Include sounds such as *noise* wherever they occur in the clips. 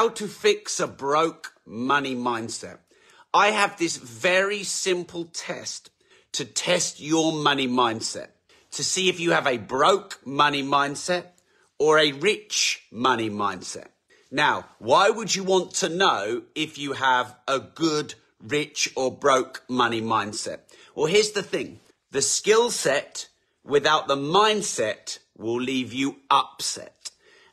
how to fix a broke money mindset. I have this very simple test to test your money mindset to see if you have a broke money mindset or a rich money mindset. Now, why would you want to know if you have a good, rich, or broke money mindset? Well, here's the thing the skill set without the mindset will leave you upset.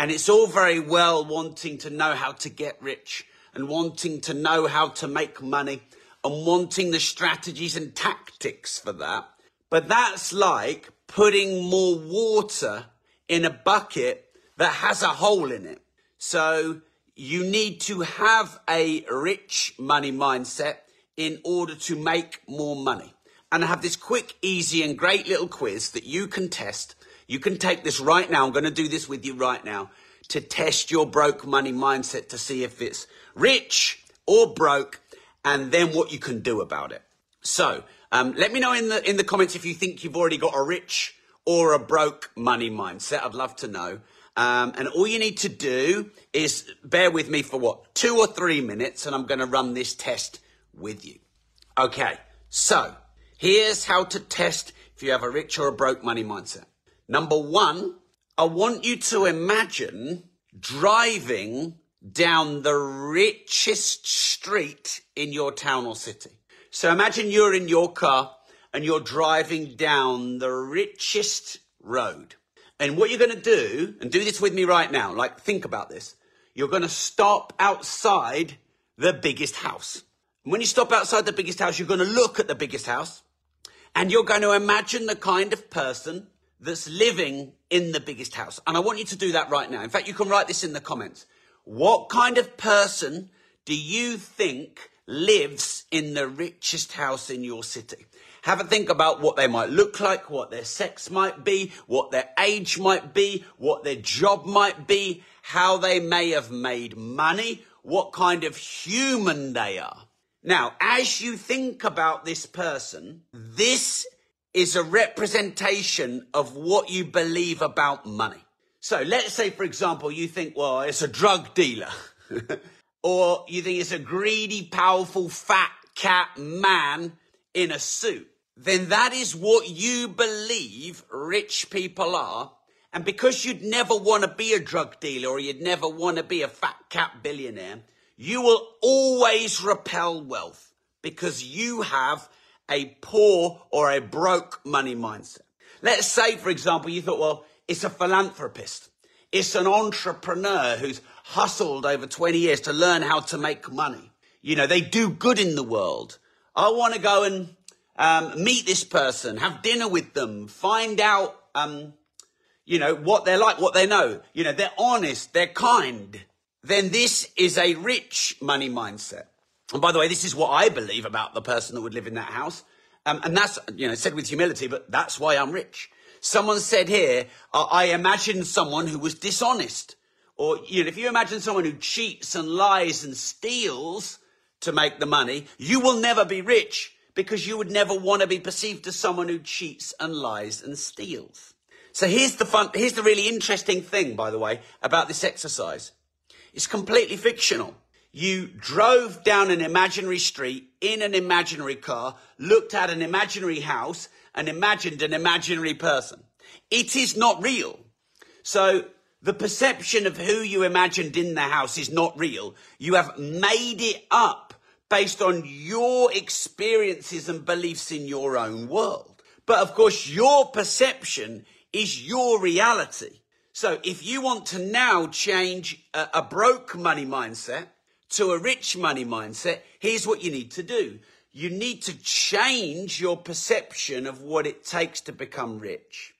And it's all very well wanting to know how to get rich and wanting to know how to make money and wanting the strategies and tactics for that. But that's like putting more water in a bucket that has a hole in it. So you need to have a rich money mindset in order to make more money. And I have this quick, easy, and great little quiz that you can test. You can take this right now. I'm going to do this with you right now to test your broke money mindset to see if it's rich or broke and then what you can do about it. So, um, let me know in the, in the comments if you think you've already got a rich or a broke money mindset. I'd love to know. Um, and all you need to do is bear with me for what, two or three minutes, and I'm going to run this test with you. Okay, so here's how to test if you have a rich or a broke money mindset. Number one, I want you to imagine driving down the richest street in your town or city. So imagine you're in your car and you're driving down the richest road. And what you're going to do, and do this with me right now, like think about this. You're going to stop outside the biggest house. And when you stop outside the biggest house, you're going to look at the biggest house and you're going to imagine the kind of person that's living in the biggest house. And I want you to do that right now. In fact, you can write this in the comments. What kind of person do you think lives in the richest house in your city? Have a think about what they might look like, what their sex might be, what their age might be, what their job might be, how they may have made money, what kind of human they are. Now, as you think about this person, this is a representation of what you believe about money. So let's say, for example, you think, well, it's a drug dealer. *laughs* or you think it's a greedy, powerful, fat cat man in a suit. Then that is what you believe rich people are. And because you'd never want to be a drug dealer or you'd never want to be a fat cat billionaire, you will always repel wealth because you have a poor or a broke money mindset. Let's say, for example, you thought, well, it's a philanthropist. It's an entrepreneur who's hustled over 20 years to learn how to make money. You know, they do good in the world. I want to go and um, meet this person, have dinner with them, find out, um, you know, what they're like, what they know. You know, they're honest, they're kind then this is a rich money mindset. And by the way, this is what I believe about the person that would live in that house. Um, and that's, you know, said with humility, but that's why I'm rich. Someone said here, uh, I imagine someone who was dishonest. Or, you know, if you imagine someone who cheats and lies and steals to make the money, you will never be rich because you would never want to be perceived as someone who cheats and lies and steals. So here's the fun, here's the really interesting thing, by the way, about this exercise. It's completely fictional. You drove down an imaginary street in an imaginary car, looked at an imaginary house, and imagined an imaginary person. It is not real. So the perception of who you imagined in the house is not real. You have made it up based on your experiences and beliefs in your own world. But of course, your perception is your reality. So if you want to now change a, a broke money mindset to a rich money mindset, here's what you need to do. You need to change your perception of what it takes to become rich.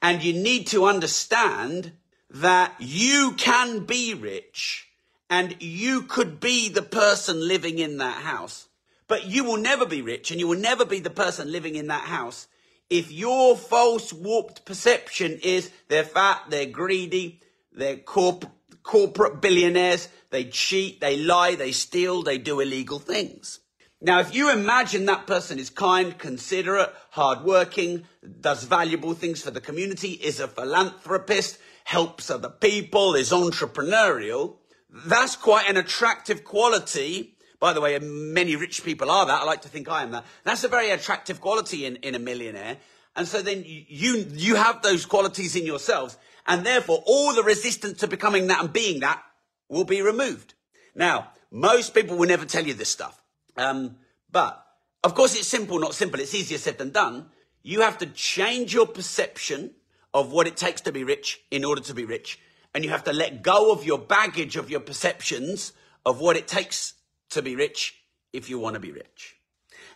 And you need to understand that you can be rich and you could be the person living in that house. But you will never be rich and you will never be the person living in that house if your false warped perception is they're fat, they're greedy, they're corp- corporate billionaires, they cheat, they lie, they steal, they do illegal things. Now, if you imagine that person is kind, considerate, hardworking, does valuable things for the community, is a philanthropist, helps other people, is entrepreneurial, That's quite an attractive quality. By the way, many rich people are that. I like to think I am that. That's a very attractive quality in, in a millionaire. And so then you, you have those qualities in yourselves. And therefore, all the resistance to becoming that and being that will be removed. Now, most people will never tell you this stuff. Um, but of course, it's simple, not simple. It's easier said than done. You have to change your perception of what it takes to be rich in order to be rich. And you have to let go of your baggage of your perceptions of what it takes to be rich if you want to be rich.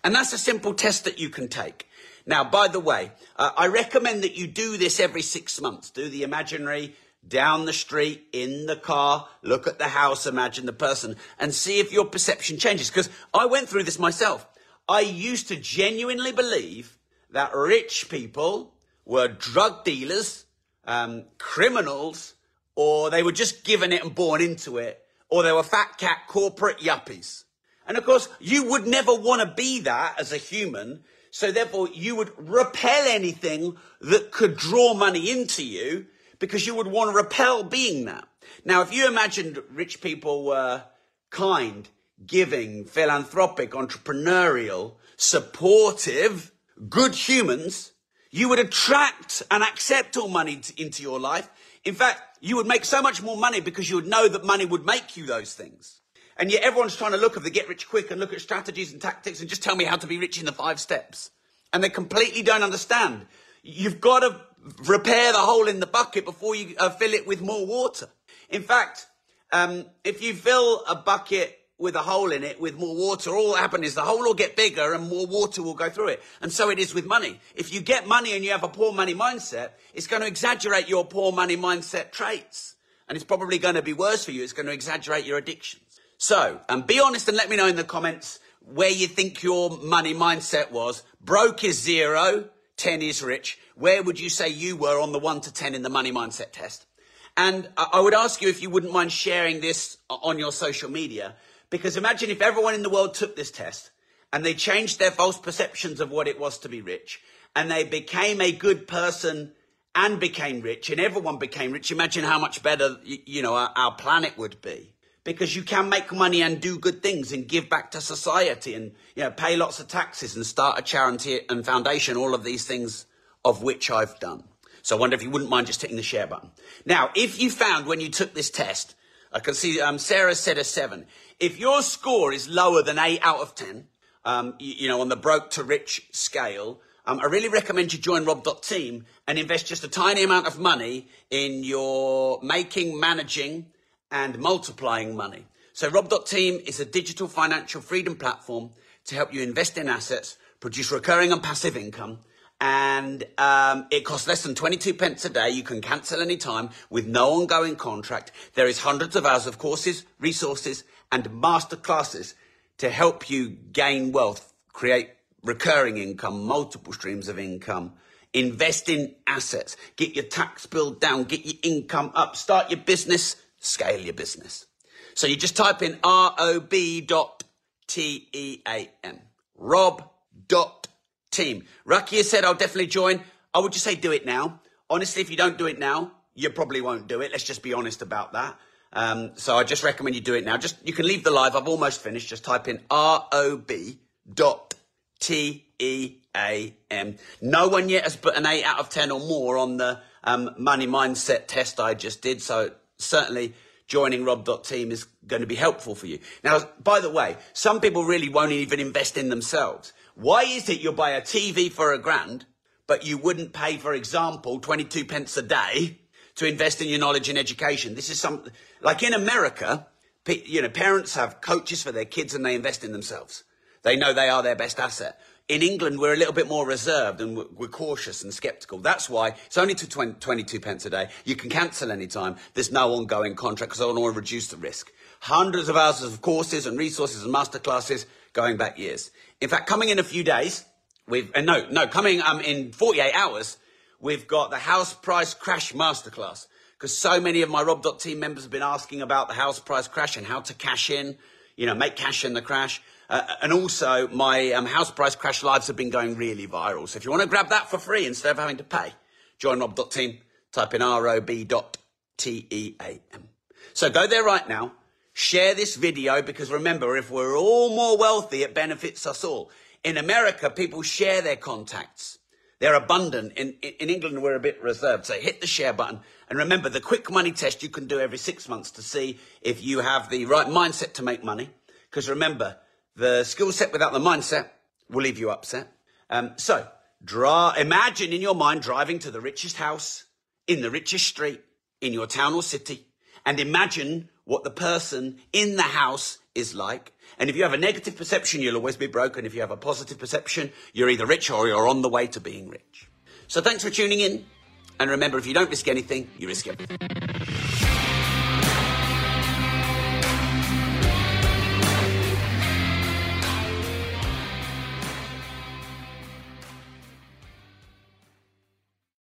And that's a simple test that you can take. Now, by the way, uh, I recommend that you do this every six months. Do the imaginary down the street, in the car, look at the house, imagine the person, and see if your perception changes. Because I went through this myself. I used to genuinely believe that rich people were drug dealers, um, criminals, or they were just given it and born into it, or they were fat cat corporate yuppies. And of course, you would never want to be that as a human. So therefore, you would repel anything that could draw money into you because you would want to repel being that. Now, if you imagined rich people were kind, giving, philanthropic, entrepreneurial, supportive, good humans, you would attract and accept all money into your life. In fact, you would make so much more money because you would know that money would make you those things. And yet everyone's trying to look at the get rich quick and look at strategies and tactics and just tell me how to be rich in the five steps. And they completely don't understand. You've got to repair the hole in the bucket before you uh, fill it with more water. In fact, um, if you fill a bucket with a hole in it with more water, all that happens is the hole will get bigger and more water will go through it. And so it is with money. If you get money and you have a poor money mindset, it's going to exaggerate your poor money mindset traits. And it's probably going to be worse for you. It's going to exaggerate your addictions. So, and be honest and let me know in the comments where you think your money mindset was. Broke is zero, 10 is rich. Where would you say you were on the one to 10 in the money mindset test? And I would ask you if you wouldn't mind sharing this on your social media because imagine if everyone in the world took this test and they changed their false perceptions of what it was to be rich and they became a good person and became rich and everyone became rich. Imagine how much better, you know, our, our planet would be because you can make money and do good things and give back to society and, you know, pay lots of taxes and start a charity and foundation, all of these things of which I've done. So I wonder if you wouldn't mind just hitting the share button. Now, if you found when you took this test, I can see um, Sarah said a seven. If your score is lower than eight out of 10, um, you, you, know, on the broke to rich scale, um, I really recommend you join Rob.team and invest just a tiny amount of money in your making, managing, and multiplying money. So Rob.team is a digital financial freedom platform to help you invest in assets, produce recurring and passive income, and um, it costs less than 22 pence a day. You can cancel any time with no ongoing contract. There is hundreds of hours of courses, resources, and master classes to help you gain wealth, create recurring income, multiple streams of income, invest in assets, get your tax bill down, get your income up, start your business, scale your business. So you just type in R-O-B.T-E-A-M. Rob dot team. Rakia said, I'll definitely join. I would just say do it now. Honestly, if you don't do it now, you probably won't do it. Let's just be honest about that. Um, so I just recommend you do it now. Just you can leave the live. I've almost finished. Just type in R O B dot T E A M. No one yet has put an eight out of ten or more on the um, money mindset test I just did. So certainly joining Rob.team is going to be helpful for you. Now, by the way, some people really won't even invest in themselves. Why is it you'll buy a TV for a grand, but you wouldn't pay, for example, 22 pence a day to invest in your knowledge and education? This is something, like in America, you know, parents have coaches for their kids and they invest in themselves. They know they are their best asset. In England, we're a little bit more reserved and we're cautious and skeptical. That's why it's only to 20, 22 pence a day. You can cancel anytime. There's no ongoing contract because I want to reduce the risk. Hundreds of hours of courses and resources and masterclasses going back years. In fact, coming in a few days, we've, uh, no, no, coming um, in 48 hours, we've got the house price crash masterclass. Because so many of my Rob.team members have been asking about the house price crash and how to cash in, you know, make cash in the crash. Uh, and also, my um, house price crash lives have been going really viral. So if you want to grab that for free instead of having to pay, join Rob.team, type in R-O-B.T-E-A-M. So go there right now Share this video because remember, if we're all more wealthy, it benefits us all. In America, people share their contacts. They're abundant. In, in England, we're a bit reserved. So hit the share button. And remember, the quick money test you can do every six months to see if you have the right mindset to make money. Because remember, the skill set without the mindset will leave you upset. Um, so draw, imagine in your mind driving to the richest house in the richest street in your town or city and imagine what the person in the house is like. And if you have a negative perception, you'll always be broke. And if you have a positive perception, you're either rich or you're on the way to being rich. So thanks for tuning in. And remember, if you don't risk anything, you risk everything.